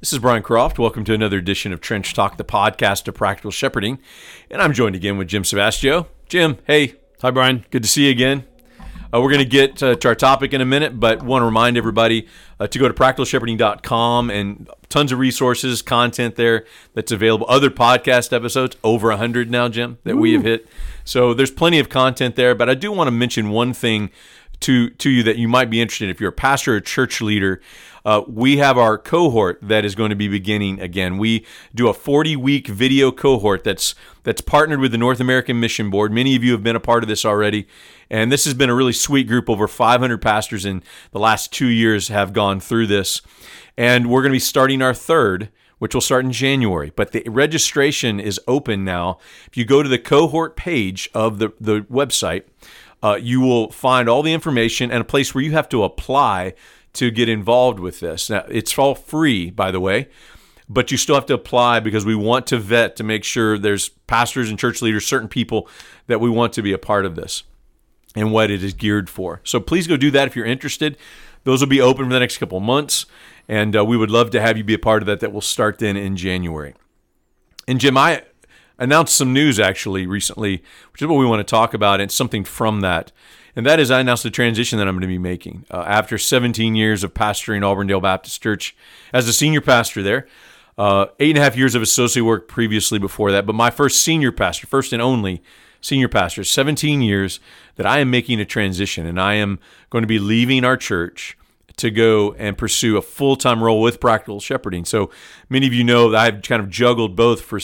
This is Brian Croft. Welcome to another edition of Trench Talk, the podcast of practical shepherding. And I'm joined again with Jim Savastio. Jim, hey. Hi, Brian. Good to see you again. Uh, we're going to get uh, to our topic in a minute, but want to remind everybody uh, to go to practicalshepherding.com and tons of resources, content there that's available. Other podcast episodes, over 100 now, Jim, that Ooh. we have hit. So there's plenty of content there, but I do want to mention one thing to, to you that you might be interested in. If you're a pastor or church leader, uh, we have our cohort that is going to be beginning again. We do a 40 week video cohort that's that's partnered with the North American Mission Board. Many of you have been a part of this already, and this has been a really sweet group. Over 500 pastors in the last two years have gone through this, and we're going to be starting our third which will start in January. But the registration is open now. If you go to the cohort page of the, the website, uh, you will find all the information and a place where you have to apply to get involved with this. Now, it's all free, by the way, but you still have to apply because we want to vet to make sure there's pastors and church leaders, certain people that we want to be a part of this and what it is geared for. So please go do that if you're interested. Those will be open for the next couple months, and uh, we would love to have you be a part of that. That will start then in January. And Jim, I announced some news actually recently, which is what we want to talk about, and something from that and that is I announced the transition that I'm going to be making uh, after 17 years of pastoring Auburndale Baptist Church as a senior pastor there. Uh, eight and a half years of associate work previously before that, but my first senior pastor, first and only senior pastor, 17 years that I am making a transition, and I am going to be leaving our church to go and pursue a full time role with practical shepherding. So many of you know that I've kind of juggled both for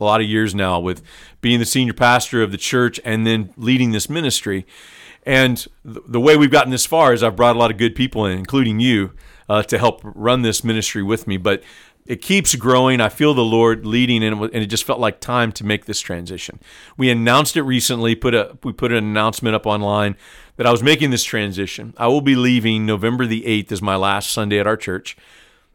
a lot of years now with being the senior pastor of the church and then leading this ministry. And the way we've gotten this far is I've brought a lot of good people in, including you, uh, to help run this ministry with me. But it keeps growing. I feel the Lord leading, and it just felt like time to make this transition. We announced it recently. Put a we put an announcement up online that I was making this transition. I will be leaving November the eighth as my last Sunday at our church.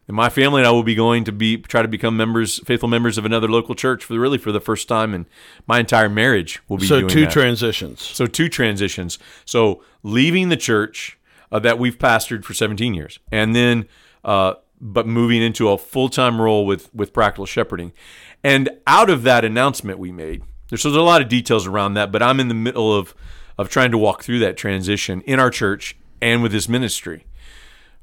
And my family and I will be going to be try to become members, faithful members of another local church for really for the first time, and my entire marriage will be. So two that. transitions. So two transitions. So leaving the church uh, that we've pastored for 17 years, and then uh, but moving into a full time role with with practical shepherding, and out of that announcement we made, there's, there's a lot of details around that, but I'm in the middle of of trying to walk through that transition in our church and with this ministry.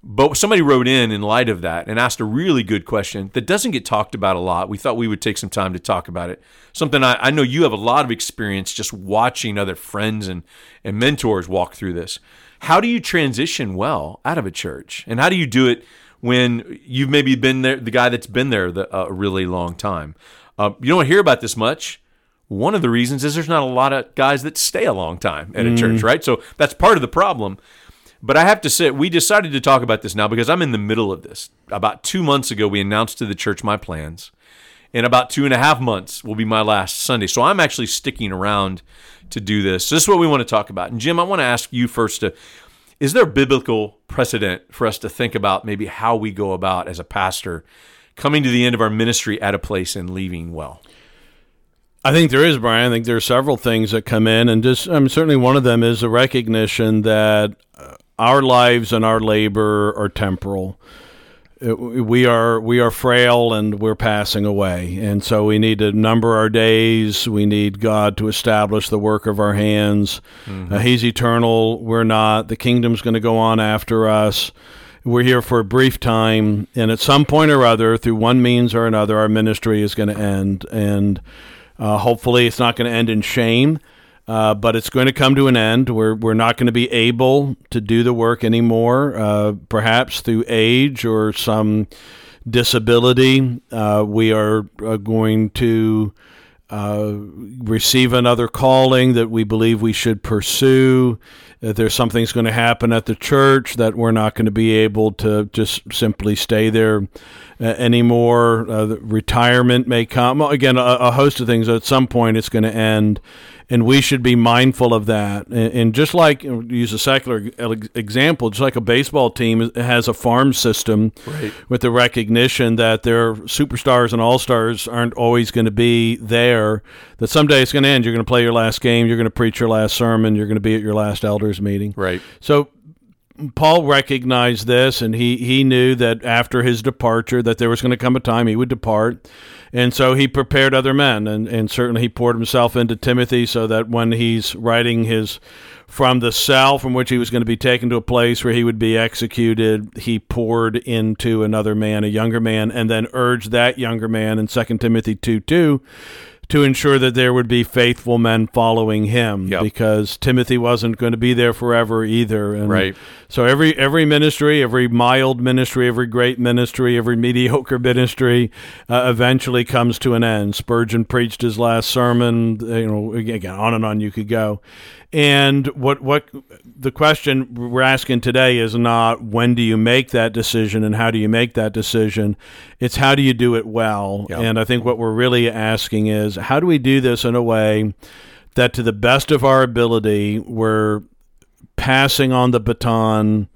But somebody wrote in in light of that and asked a really good question that doesn't get talked about a lot. We thought we would take some time to talk about it. Something I, I know you have a lot of experience just watching other friends and, and mentors walk through this. How do you transition well out of a church? And how do you do it when you've maybe been there, the guy that's been there the, a really long time? Uh, you don't hear about this much. One of the reasons is there's not a lot of guys that stay a long time at a mm. church, right? So that's part of the problem. But I have to say, we decided to talk about this now because I'm in the middle of this. About two months ago, we announced to the church my plans. In about two and a half months will be my last Sunday. So I'm actually sticking around to do this. So this is what we want to talk about. And Jim, I want to ask you first to is there biblical precedent for us to think about maybe how we go about as a pastor coming to the end of our ministry at a place and leaving well? I think there is, Brian. I think there are several things that come in, and just I mean, certainly one of them is a recognition that uh, our lives and our labor are temporal. We are we are frail and we're passing away, and so we need to number our days. We need God to establish the work of our hands. Mm-hmm. Uh, he's eternal. We're not. The kingdom's going to go on after us. We're here for a brief time, and at some point or other, through one means or another, our ministry is going to end. And uh, hopefully, it's not going to end in shame. Uh, but it's going to come to an end. We're, we're not going to be able to do the work anymore, uh, perhaps through age or some disability. Uh, we are uh, going to uh, receive another calling that we believe we should pursue. If there's something's going to happen at the church that we're not going to be able to just simply stay there anymore. retirement may come. Again, a, a host of things. At some point, it's going to end and we should be mindful of that. And, and just like use a secular example, just like a baseball team has a farm system right. with the recognition that their superstars and all stars aren't always going to be there. That someday it's going to end. You're going to play your last game. You're going to preach your last sermon. You're going to be at your last elders meeting. Right. So Paul recognized this, and he he knew that after his departure, that there was going to come a time he would depart, and so he prepared other men, and and certainly he poured himself into Timothy, so that when he's writing his from the cell from which he was going to be taken to a place where he would be executed, he poured into another man, a younger man, and then urged that younger man in Second Timothy two two to ensure that there would be faithful men following him Yep. because Timothy wasn't going to be there forever either. And Right. So every every ministry, every mild ministry, every great ministry, every mediocre ministry, uh, eventually comes to an end. Spurgeon preached his last sermon. You know, again, on and on you could go. And what what the question we're asking today is not when do you make that decision and how do you make that decision. It's how do you do it well. Yeah. And I think what we're really asking is how do we do this in a way that to the best of our ability we're passing on the baton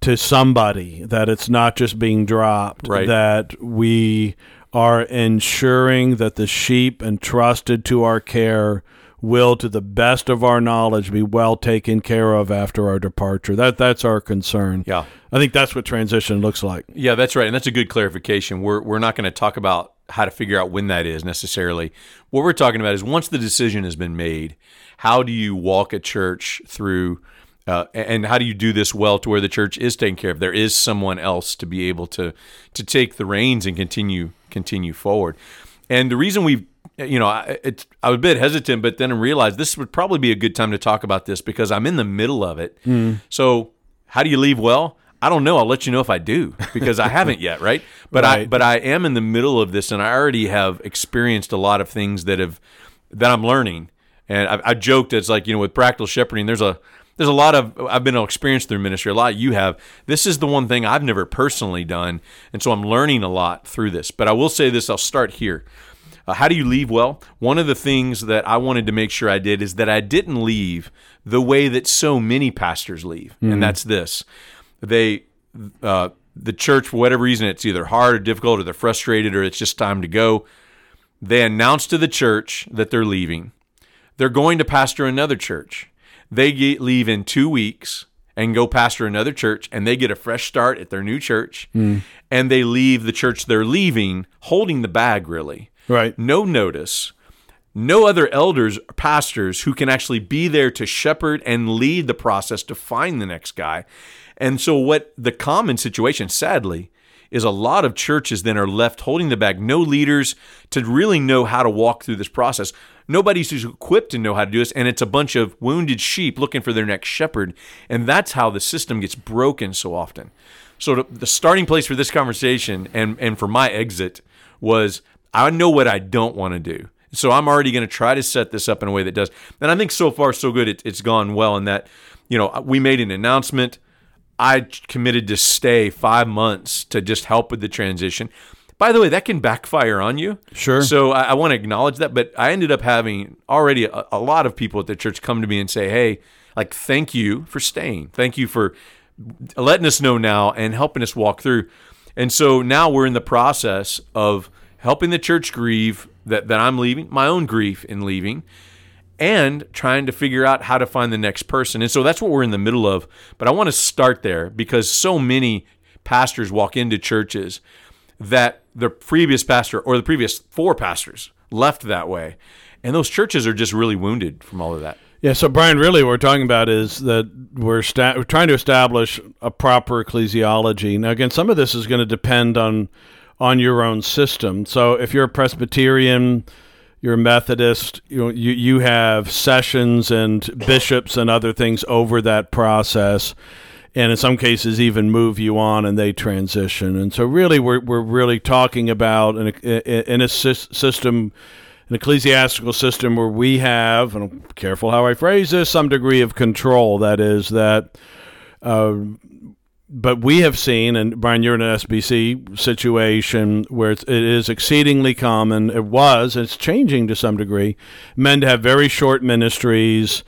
to somebody that it's not just being dropped Right. that we are ensuring that the sheep entrusted to our care will to the best of our knowledge be well taken care of after our departure that that's our concern Yeah. i think that's what transition looks like Yeah, that's right, and that's a good clarification. We're we're not going to talk about how to figure out when that is necessarily. What we're talking about is once the decision has been made, how do you walk a church through, uh, and how do you do this well to where the church is taken care of? There is someone else to be able to to take the reins and continue continue forward. And the reason we, you know, I, it's I was a bit hesitant, but then I realized this would probably be a good time to talk about this because I'm in the middle of it. Hmm. So how do you leave well? I don't know. I'll let you know if I do because I haven't yet, right? But I but I am in the middle of this, and I already have experienced a lot of things that have that I'm learning. And I, I joked it's like you know with practical shepherding, there's a there's a lot of I've been experienced through ministry. A lot you have. This is the one thing I've never personally done, and so I'm learning a lot through this. But I will say this: I'll start here. Uh, how do you leave well? One of the things that I wanted to make sure I did is that I didn't leave the way that so many pastors leave, and that's this: they, uh, the church, for whatever reason, it's either hard or difficult, or they're frustrated, or it's just time to go. They announce to the church that they're leaving. They're going to pastor another church. They get, leave in two weeks and go pastor another church, and they get a fresh start at their new church, and they leave the church they're leaving holding the bag, really right no notice, no other elders or pastors who can actually be there to shepherd and lead the process to find the next guy. And so, what the common situation, sadly, is a lot of churches then are left holding the bag, no leaders to really know how to walk through this process. Nobody's equipped to know how to do this, and it's a bunch of wounded sheep looking for their next shepherd. And that's how the system gets broken so often. So the starting place for this conversation and and for my exit was I know what I don't want to do. So I'm already going to try to set this up in a way that does. And I think so far so good. It, it's gone well in that, you know, we made an announcement. I committed to stay five months to just help with the transition. By the way, that can backfire on you. Sure. So I, I want to acknowledge that, but I ended up having already a, a lot of people at the church come to me and say, "Hey, like, thank you for staying. Thank you for letting us know now and helping us walk through." And so now we're in the process of helping the church grieve that, that I'm leaving, my own grief in leaving, and trying to figure out how to find the next person. And so that's what we're in the middle of. But I want to start there because so many pastors walk into churches that the previous pastor or the previous four pastors left that way. And those churches are just really wounded from all of that. Yeah, so Brian, really, what we're talking about is that we're, sta- we're trying to establish a proper ecclesiology. Now, again, some of this is going to depend on on your own system. So, if you're a Presbyterian, you're a Methodist, you you you have sessions and bishops and other things over that process, and in some cases even move you on and they transition. And so, really, we're we're really talking about an, in a system an ecclesiastical system where we have, and I'm careful how I phrase this, some degree of control. That is that, uh, but we have seen, and Brian, you're in an SBC situation where it is exceedingly common. It was, it's changing to some degree, men to have very short ministries,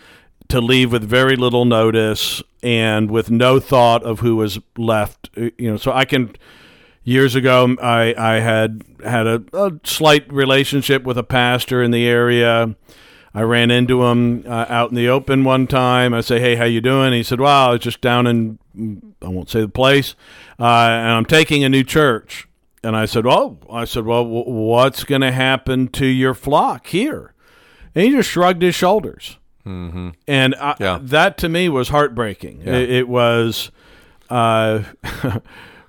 to leave with very little notice, and with no thought of who was left. You know, so I can years ago I, I had had a, a slight relationship with a pastor in the area i ran into him uh, out in the open one time i say hey how you doing he said well i was just down in I won't say the place, uh, and I'm taking a new church. And I said, well, I said, well, w- what's going to happen to your flock here? And he just shrugged his shoulders. Mm-hmm. And I, Yeah. that to me was heartbreaking. It, it was, uh,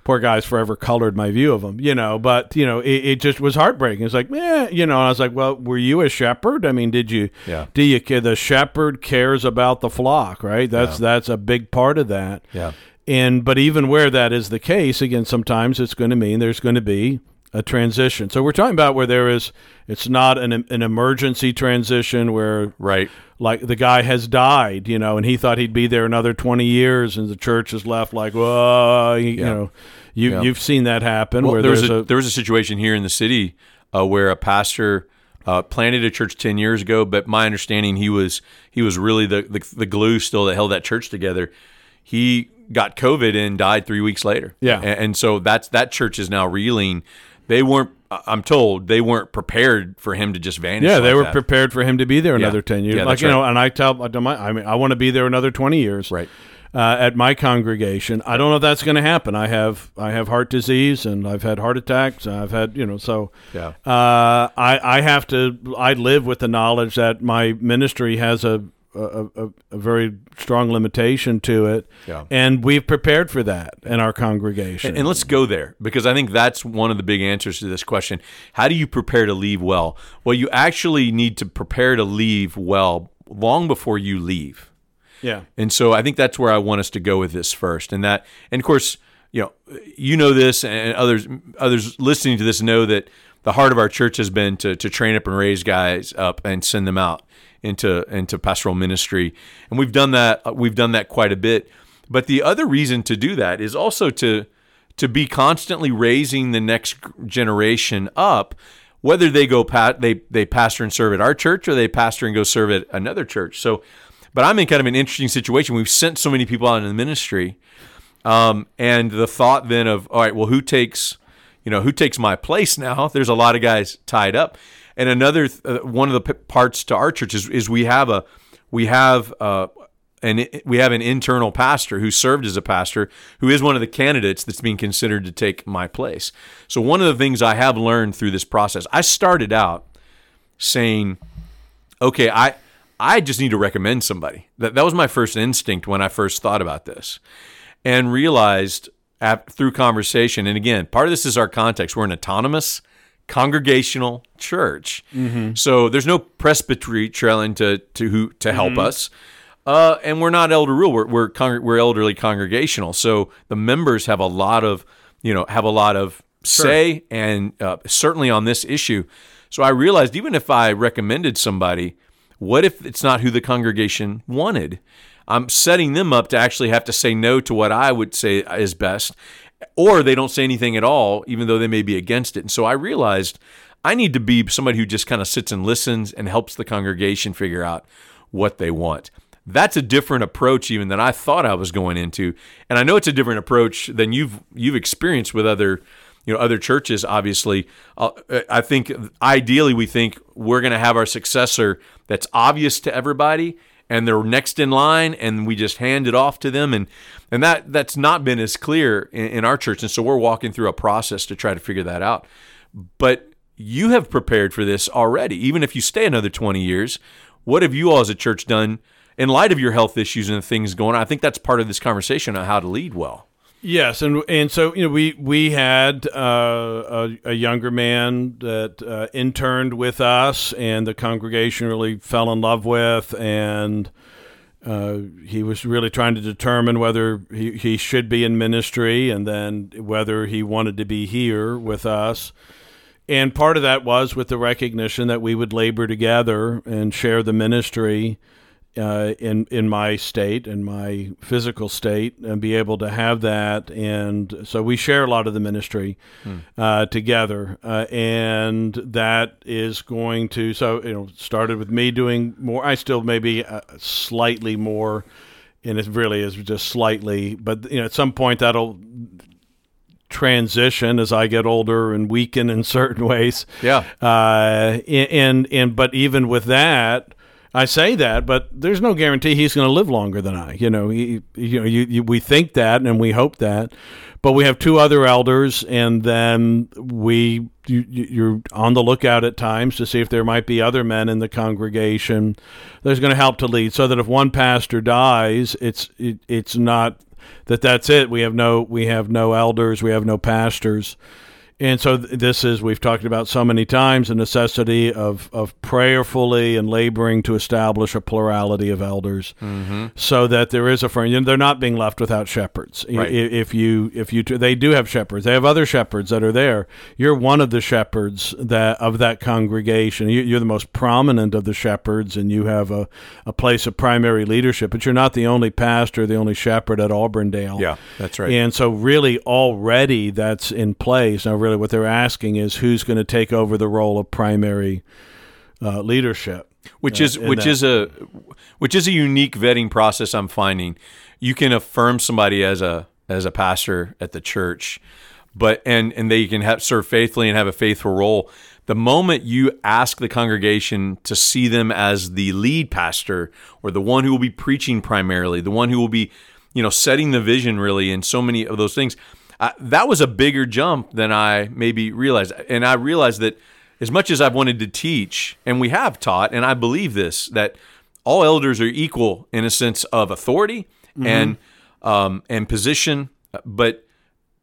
poor guy's forever colored my view of him, you know, but, you know, it, it just was heartbreaking. It's like, yeah, you know, and I was like, well, were you a shepherd? I mean, did you, Yeah. do you care? The shepherd cares about the flock, right? That's, that's a big part of that. Yeah. And but even where that is the case, again, sometimes it's going to mean there's going to be a transition. So we're talking about where there is, it's not an an emergency transition where Right. Like the guy has died, you know, and he thought he'd be there another twenty years, and the church is left like, whoa, you, you Yeah. know, you Yeah. you've seen that happen Well, where there was a, a, there was a situation here in the city uh, where a pastor uh, planted a church ten years ago, but my understanding he was he was really the, the the glue still that held that church together. He got COVID and died three weeks later. Yeah. and, and so that's that church is now reeling. They weren't. I'm told they weren't prepared for him to just vanish. yeah, they were that. prepared for him to be there another ten years. Yeah, like you know, and I tell, I tell my, I mean, I want to be there another twenty years. Right. uh, at my congregation. I don't know if that's going to happen. I have I have heart disease and I've had heart attacks. I've had you know so Yeah. uh, I I have to I live with the knowledge that my ministry has a a, a, a very strong limitation to it, Yeah. and we've prepared for that in our congregation. And let's go there because I think that's one of the big answers to this question. How do you prepare to leave well? Well, you actually need to prepare to leave well long before you leave. yeah, And so I think that's where I want us to go with this first. And that, and of course, you know, you know this, and others others listening to this know that the heart of our church has been to to train up and raise guys up and send them out into into pastoral ministry, and we've done that. We've done that quite a bit. But the other reason to do that is also to to be constantly raising the next generation up whether they go pa- they they pastor and serve at our church or they pastor and go serve at another church so but i'm in kind of an interesting situation we've sent so many people out into the ministry um, and the thought then of all right well who takes you know who takes my place now there's a lot of guys tied up and another uh, one of the p- parts to our church is, is we have a we have uh, and we have an internal pastor who served as a pastor who is one of the candidates that's being considered to take my place. So one of the things I have learned through this process, I started out saying, okay, I I just need to recommend somebody. That that was my first instinct when I first thought about this. And realized through conversation and again, part of this is our context. We're an autonomous congregational church. So there's no presbytery trailing to to who to help us. Uh, and we're not elder rule. We're we're, congr- we're elderly congregational. So the members have a lot of you know have a lot of say and uh, certainly on this issue. So I realized even if I recommended somebody, what if it's not who the congregation wanted? I'm setting them up to actually have to say no to what I would say is best, or they don't say anything at all, even though they may be against it. And so I realized I need to be somebody who just kind of sits and listens and helps the congregation figure out what they want. That's a different approach even than I thought I was going into, and I know it's a different approach than you've you've experienced with other you know other churches. Obviously, uh, I think ideally we think we're going to have our successor that's obvious to everybody, and they're next in line, and we just hand it off to them, and and that that's not been as clear in, in our church, and so we're walking through a process to try to figure that out. But you have prepared for this already, even if you stay another twenty years. What have you all as a church done? in light of your health issues and things going on, I think that's part of this conversation on how to lead well. Yes, and and so you know we we had uh, a, a younger man that uh, interned with us, and the congregation really fell in love with, and uh, he was really trying to determine whether he, he should be in ministry, and then whether he wanted to be here with us. And part of that was with the recognition that we would labor together and share the ministry uh, in in my state and my physical state and be able to have that. And so we share a lot of the ministry uh, together. Uh, and that is going to so you know started with me doing more. I still maybe uh, slightly more and it really is just slightly but you know at some point that'll transition as I get older and weaken in certain ways. Yeah. uh, and and but even with that, I say that, but there's no guarantee he's going to live longer than I. You know, he, you know, you, you, we think that and we hope that, but we have two other elders, and then we you, you're on the lookout at times to see if there might be other men in the congregation that's going to help to lead, so that if one pastor dies, it's it, it's not that that's it. We have no we have no elders, we have no pastors. And so this is we've talked about so many times the necessity of of prayerfully and laboring to establish a plurality of elders, mm-hmm. so that there is a friend. You know, they're not being left without shepherds. Right. If you if you they do have shepherds, they have other shepherds that are there. You're one of the shepherds that of that congregation. You, are the most prominent of the shepherds, and you have a, a place of primary leadership. But you're not the only pastor, the only shepherd at Auburndale. Yeah, that's right. And so really already that's in place now. Really really what they're asking is who's going to take over the role of primary uh, leadership, which uh, is which that. is a which is a unique vetting process. I'm finding you can affirm somebody as a as a pastor at the church, but and and they can have serve faithfully and have a faithful role. The moment you ask the congregation to see them as the lead pastor or the one who will be preaching primarily, the one who will be, you know, setting the vision really, and so many of those things, that was a bigger jump than I maybe realized. And I realized that as much as I've wanted to teach, and we have taught, and I believe this, that all elders are equal in a sense of authority mm-hmm. and um, and position, but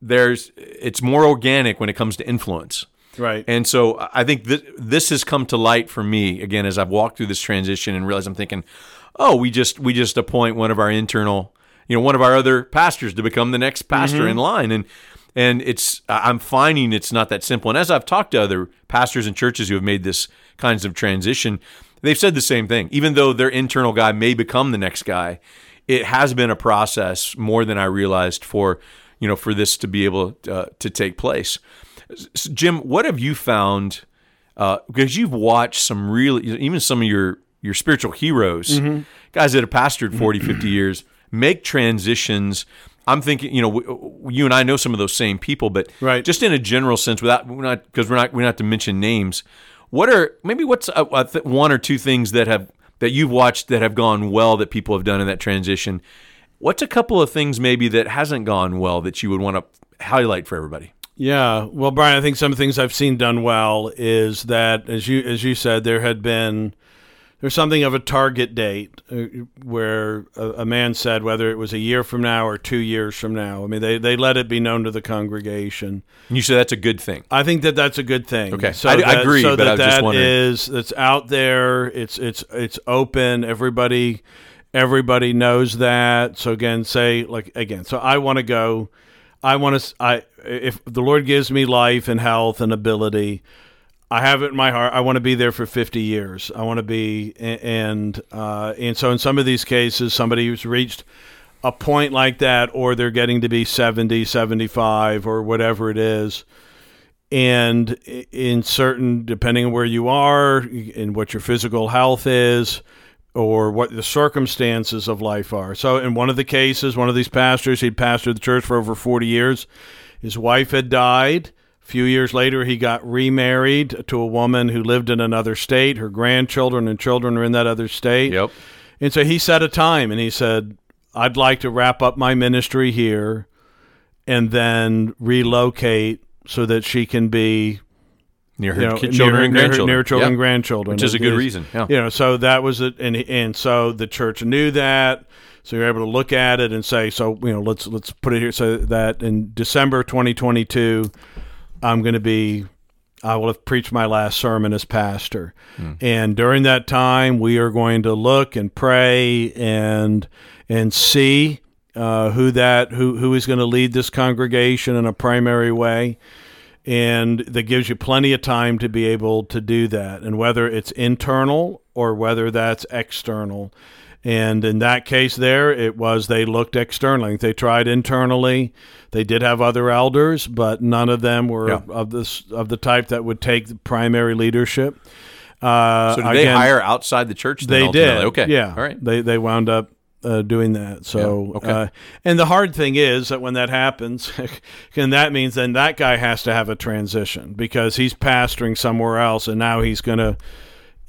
there's it's more organic when it comes to influence. Right. And so I think that this has come to light for me again as I've walked through this transition and realized I'm thinking, oh, we just we just appoint one of our internal you know one of our other pastors to become the next pastor mm-hmm. in line and and it's I'm finding it's not that simple. And as I've talked to other pastors and churches who have made this kinds of transition, they've said the same thing. Even though their internal guy may become the next guy, it has been a process more than I realized for you know for this to be able uh, to take place. So Jim, what have you found? Uh, because you've watched some really, even some of your your spiritual heroes, mm-hmm. guys that have pastored 40, 50 years make transitions. I'm thinking, you know, you and I know some of those same people, but right. just in a general sense, without we're not because we're not we don't have to mention names. What are maybe what's a, a th- one or two things that have that you've watched that have gone well that people have done in that transition? What's a couple of things maybe that hasn't gone well that you would want to highlight for everybody? Yeah, well, Brian, I think some things I've seen done well is that, as you as you said, there had been there's something of a target date uh, where a, a, man said whether it was a year from now or two years from now. I mean, they, they let it be known to the congregation. And you say that's a good thing. I think that that's a good thing. Okay, so I, that, I agree, so but that I was just wondering. Is, it's out there. It's it's it's open. Everybody everybody knows that. So again, say like again. So I want to go. I want to. I if the Lord gives me life and health and ability. I have it in my heart. I want to be there for 50 years. I want to be, and uh, and so in some of these cases, somebody who's reached a point like that, or they're getting to be 70, 75, or whatever it is. And in certain, depending on where you are, and what your physical health is, or what the circumstances of life are. So, in one of the cases, one of these pastors, he'd pastored the church for over 40 years. His wife had died few years later, he got remarried to a woman who lived in another state. Her grandchildren and children are in that other state. Yep. And so he set a time and he said, I'd like to wrap up my ministry here and then relocate so that she can be near her you know, children near, and grandchildren, near, near children, yep. grandchildren, which is a good reason. Yeah. You know, so that was it, and and so the church knew that, so you're able to look at it and say, so you know, let's let's put it here so that in December 2022, I'm going to be I will have preached my last sermon as pastor. Mm. And during that time, we are going to look and pray and and see uh, who that who who is going to lead this congregation in a primary way. And that gives you plenty of time to be able to do that. And whether it's internal or whether that's external. And in that case, there it was they looked externally. They tried internally. They did have other elders, but none of them were yeah. of this of the type that would take the primary leadership. Uh, so did again, they hire outside the church? they ultimately? did. Okay. Yeah. All right. They they wound up uh, doing that. So, yeah, okay. uh, and the hard thing is that when that happens, and that means then that guy has to have a transition because he's pastoring somewhere else, and now he's going to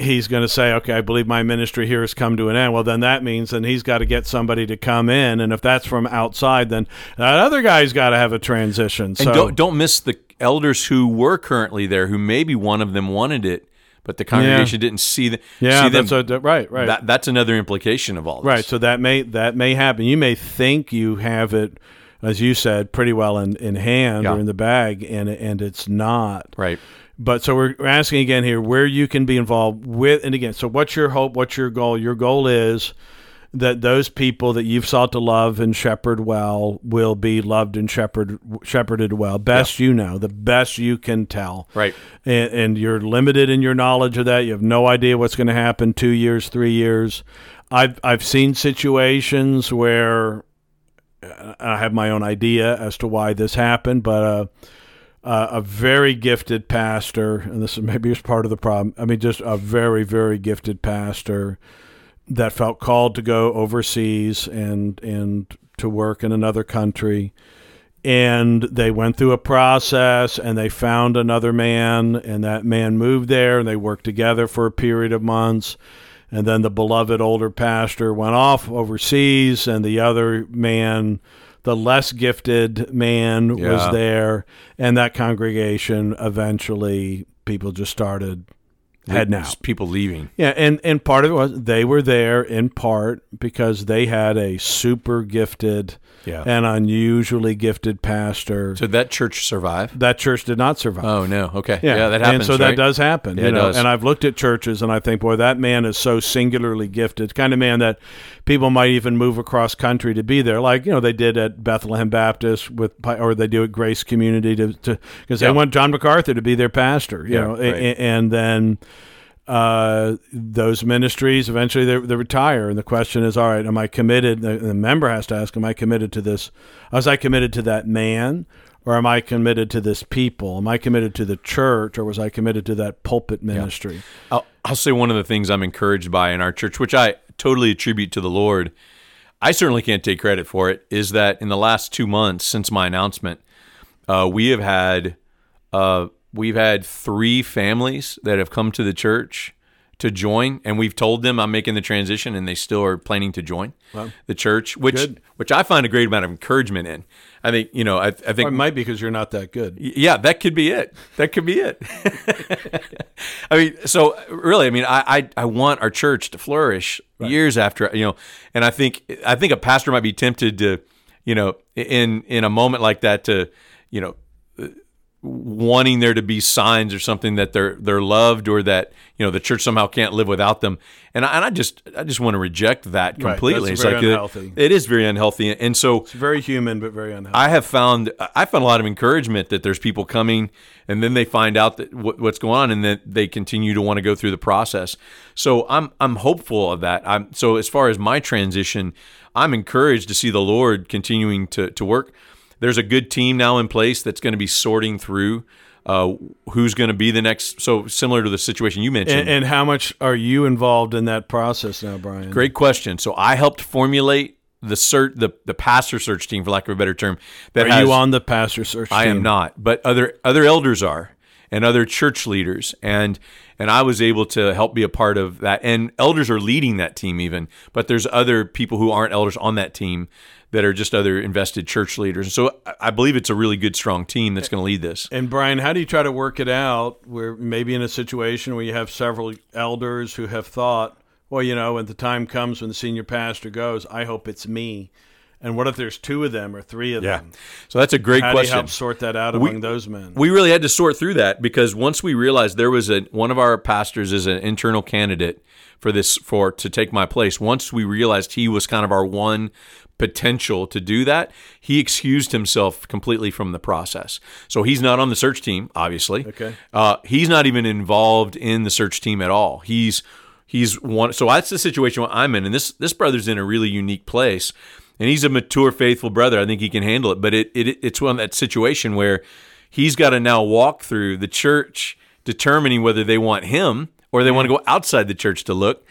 he's going to say, okay, I believe my ministry here has come to an end. Well, then that means then he's got to get somebody to come in, and if that's from outside, then that other guy's got to have a transition. So And don't don't miss the elders who were currently there, who maybe one of them wanted it, but the congregation didn't see the yeah, see that's a, right, right, That, that's another implication of all this. right. So that may that may happen. You may think you have it, as you said, pretty well in, in hand Yeah. or in the bag, and and it's not. Right. But so we're asking again here where you can be involved with, and again, so what's your hope? What's your goal? Your goal is that those people that you've sought to love and shepherd well will be loved and shepherd, shepherded well. Best you know, the best you can tell. Right. And, and you're limited in your knowledge of that. You have no idea what's going to happen two years, three years. I've I've seen situations where uh, I have my own idea as to why this happened, but uh, uh, a very gifted pastor, and this is maybe is part of the problem. I mean, just a very, very gifted pastor that felt called to go overseas and and to work in another country. And they went through a process and they found another man, and that man moved there, and they worked together for a period of months. And then the beloved older pastor went off overseas, and the other man, the less gifted man, Yeah. was there. And that congregation eventually, people just started heading out. People leaving. Yeah, and and part of it was they were there in part because they had a super gifted Yeah. and unusually gifted pastor. So that church survive? that church did not survive. Oh no. Okay. Yeah, that happens. and so right? that does happen. Yeah, you it does. and I've looked at churches and I think, boy, that man is so singularly gifted. Kind of man that people might even move across country to be there, like you know they did at Bethlehem Baptist with, or they do at Grace Community to because Yeah. they want John MacArthur to be their pastor. You Yeah, know, right. a- and then. Uh, those ministries eventually they, they retire, and the question is, all right, am I committed? The, the member has to ask, am I committed to this? Was I committed to that man, or am I committed to this people? Am I committed to the church, or was I committed to that pulpit ministry? I'll, I'll say one of the things I'm encouraged by in our church, which I totally attribute to the Lord. I certainly can't take credit for it. Is that in the last two months since my announcement, uh, we have had uh, we've had three families that have come to the church to join, and we've told them I'm making the transition, and they still are planning to join the church, which Good. which I find a great amount of encouragement in. I think you know I, I think it might be because you're not that good. yeah, that could be it. That could be it. I mean, so really, I mean, I, I I want our church to flourish years after you know, and I think I think a pastor might be tempted to, you know, in in a moment like that to, you know, wanting there to be signs or something that they're they're loved or that you know the church somehow can't live without them and I, and I just I just want to reject that Right, completely that's it's very like it- unhealthy. it is very unhealthy and so It's very human, but very unhealthy. I have found I found a lot of encouragement that there's people coming and then they find out that what, what's going on and that they continue to want to go through the process. So I'm I'm hopeful of that. I'm so as far as my transition, I'm encouraged to see the Lord continuing to to work. There's a good team now in place that's going to be sorting through uh, who's going to be the next. So similar to the situation you mentioned. and, and how much are you involved in that process now, Brian? Great question. So I helped formulate the search the the pastor search team, for lack of a better term. That Are has, you on the pastor search? I am not, but other other elders are, and other church leaders, and and I was able to help be a part of that. And elders are leading that team even, but there's other people who aren't elders on that team that are just other invested church leaders. So I- believe it's a really good, strong team that's going to lead this. And Brian, how do you try to work it out where maybe in a situation where you have several elders who have thought, well, you know, when the time comes when the senior pastor goes, I hope it's me. And what if there's two of them or three of them? So that's a great How do you question. help sort that out among those men? we really had to sort through that because once we realized there was a one of our pastors is an internal candidate for this for to take my place once we realized he was kind of our one potential to do that he excused himself completely from the process so he's not on the search team obviously Okay. uh, he's not even involved in the search team at all he's he's one so that's the situation i'm in and this this brother's in a really unique place and he's a mature faithful brother. I think he can handle it. But it, it it's one that situation where he's got to now walk through the church determining whether they want him or they want to go outside the church to look.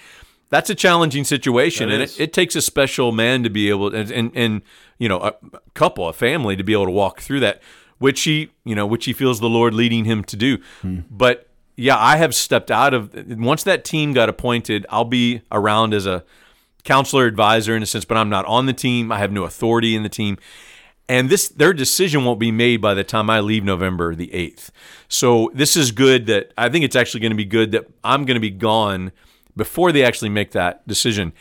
That's a challenging situation. That and it, it takes a special man to be able and, and and you know a couple a family to be able to walk through that which he you know which he feels the lord leading him to do. Hmm. but yeah, I have stepped out of once that team got appointed. I'll be around as a counselor advisor in a sense, but I'm not on the team. I have no authority in the team. And this their decision won't be made by the time I leave November the 8th. So this is good that I think it's actually going to be good that I'm going to be gone before they actually make that decision.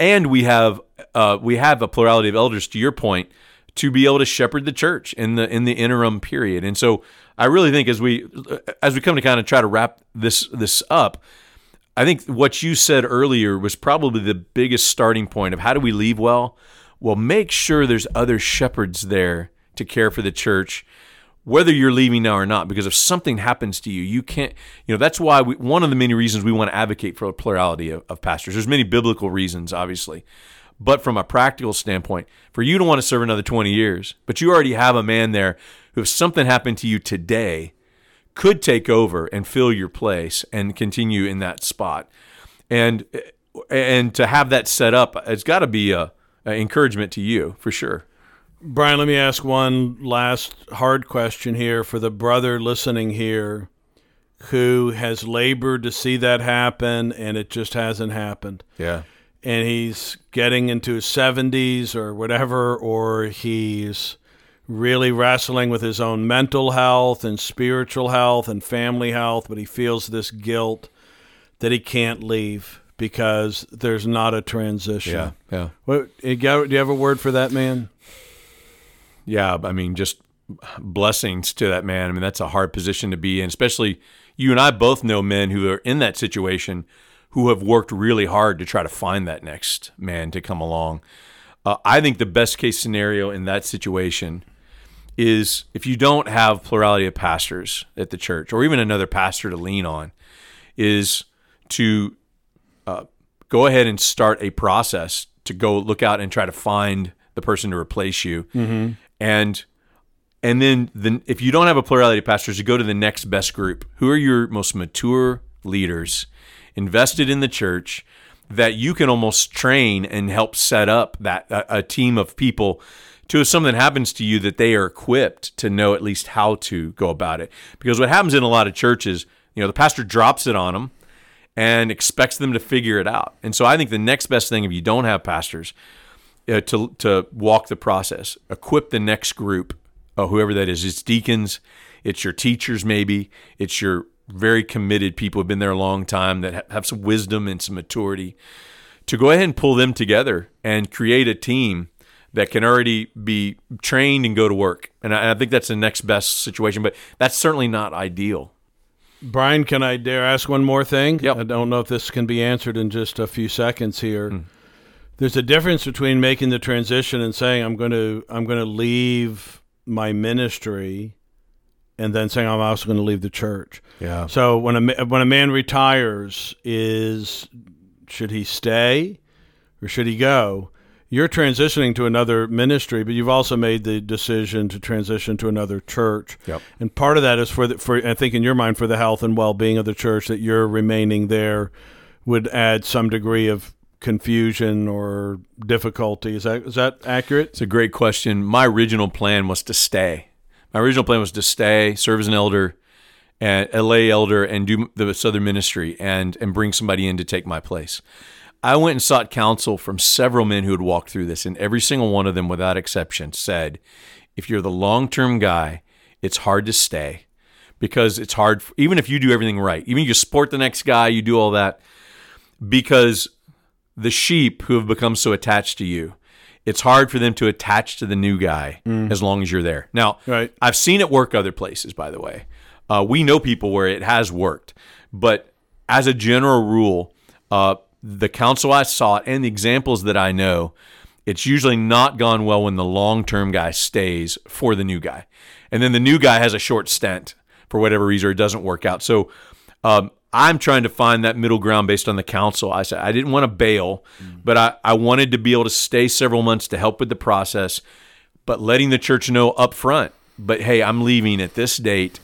And we have uh, we have a plurality of elders to your point to be able to shepherd the church in the in the interim period. And so I really think as we as we come to kind of try to wrap this this up, I think what you said earlier was probably the biggest starting point of how do we leave well? Well, make sure there's other shepherds there to care for the church, whether you're leaving now or not. Because if something happens to you, you can't. You know that's why we, one of the many reasons we want to advocate for a plurality of, of pastors. There's many biblical reasons, obviously, but from a practical standpoint, for you to want to serve another 20 years, but you already have a man there who, if something happened to you today, could take over and fill your place and continue in that spot. And and to have that set up, it's got to be a, a encouragement to you for sure. Brian, let me ask one last hard question here for the brother listening here who has labored to see that happen and it just hasn't happened. Yeah and he's getting into his 70s or whatever, or he's really wrestling with his own mental health and spiritual health and family health, but he feels this guilt that he can't leave because there's not a transition. Yeah, yeah. What, do you have a word for that man? Yeah, I mean, just blessings to that man. I mean, that's a hard position to be in, especially you and I both know men who are in that situation who have worked really hard to try to find that next man to come along. Uh, I think the best case scenario in that situation is if you don't have plurality of pastors at the church or even another pastor to lean on, is to uh, go ahead and start a process to go look out and try to find the person to replace you. Mm-hmm. And and then the, if you don't have a plurality of pastors, you go to the next best group. Who are your most mature leaders invested in the church that you can almost train and help set up that a, a team of people to if something happens to you that they are equipped to know at least how to go about it. Because what happens in a lot of churches, you know, the pastor drops it on them and expects them to figure it out. And so I think the next best thing if you don't have pastors uh, to to walk the process, equip the next group, uh, whoever that is. It's deacons, it's your teachers maybe, it's your very committed people who've been there a long time that have some wisdom and some maturity to go ahead and pull them together and create a team that can already be trained and go to work. And I, I think that's the next best situation, but that's certainly not ideal. Brian, can I dare ask one more thing? Yep. I don't know if this can be answered in just a few seconds here. Mm. There's a difference between making the transition and saying I'm going to I'm going to leave my ministry and then saying I'm also going to leave the church. Yeah. So when a when a man retires, is should he stay or should he go? You're transitioning to another ministry, but you've also made the decision to transition to another church. Yep. And part of that is for the, for I think in your mind for the health and well being of the church that you're remaining there would add some degree of confusion or difficulty. Is that is that accurate? It's a great question. My original plan was to stay my original plan was to stay, serve as an elder, and a lay elder, and do the Southern ministry, and and bring somebody in to take my place. I went and sought counsel from several men who had walked through this, and every single one of them, without exception, said, "If you're the long term guy, it's hard to stay." Because it's hard, even if you do everything right, even if you support the next guy, you do all that, because the sheep who have become so attached to you, it's hard for them to attach to the new guy mm. as long as you're there. Now, right. I've seen it work other places, by the way. Uh, we know people where it has worked, but as a general rule, uh, the counsel I sought and the examples that I know, it's usually not gone well when the long term guy stays for the new guy. And then the new guy has a short stint for whatever reason, or it doesn't work out. So um, I'm trying to find that middle ground based on the counsel. I said I didn't want to bail, mm. but I, I wanted to be able to stay several months to help with the process, but letting the church know up front. But hey, I'm leaving at this date.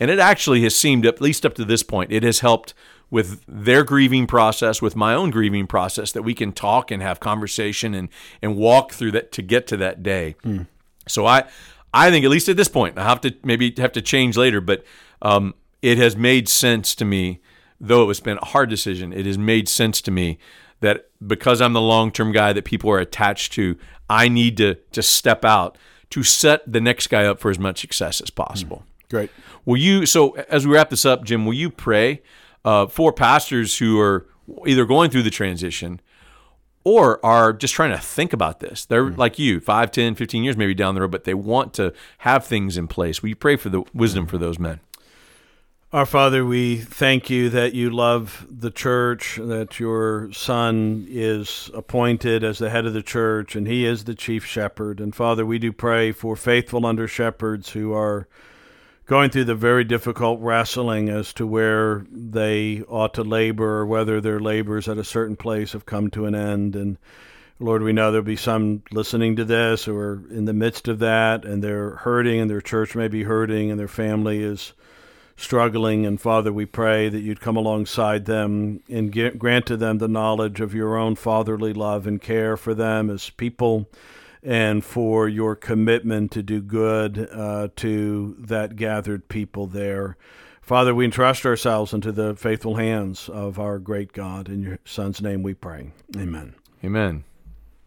And it actually has seemed, at least up to this point, it has helped with their grieving process, with my own grieving process, that we can talk and have conversation and and walk through that to get to that day. Mm. So I I think at least at this point, I have to maybe have to change later, but um, it has made sense to me, though it has been a hard decision. It has made sense to me that because I'm the long term guy that people are attached to, I need to just step out to set the next guy up for as much success as possible. Great. Will you? So as we wrap this up, Jim, will you pray uh, for pastors who are either going through the transition or are just trying to think about this? They're like you, 5, 10, 15 years maybe down the road, but they want to have things in place. Will you pray for the wisdom for those men? Our Father, we thank you that you love the church, that your Son is appointed as the head of the church, and he is the chief shepherd. And Father, we do pray for faithful under shepherds who are going through the very difficult wrestling as to where they ought to labor or whether their labors at a certain place have come to an end. And Lord, we know there'll be some listening to this who are in the midst of that, and they're hurting, and their church may be hurting, and their family is struggling. And Father, we pray that you'd come alongside them and get, grant to them the knowledge of your own fatherly love and care for them as people and for your commitment to do good uh, to that gathered people there. Father, we entrust ourselves into the faithful hands of our great God. In your Son's name we pray. Amen. Amen.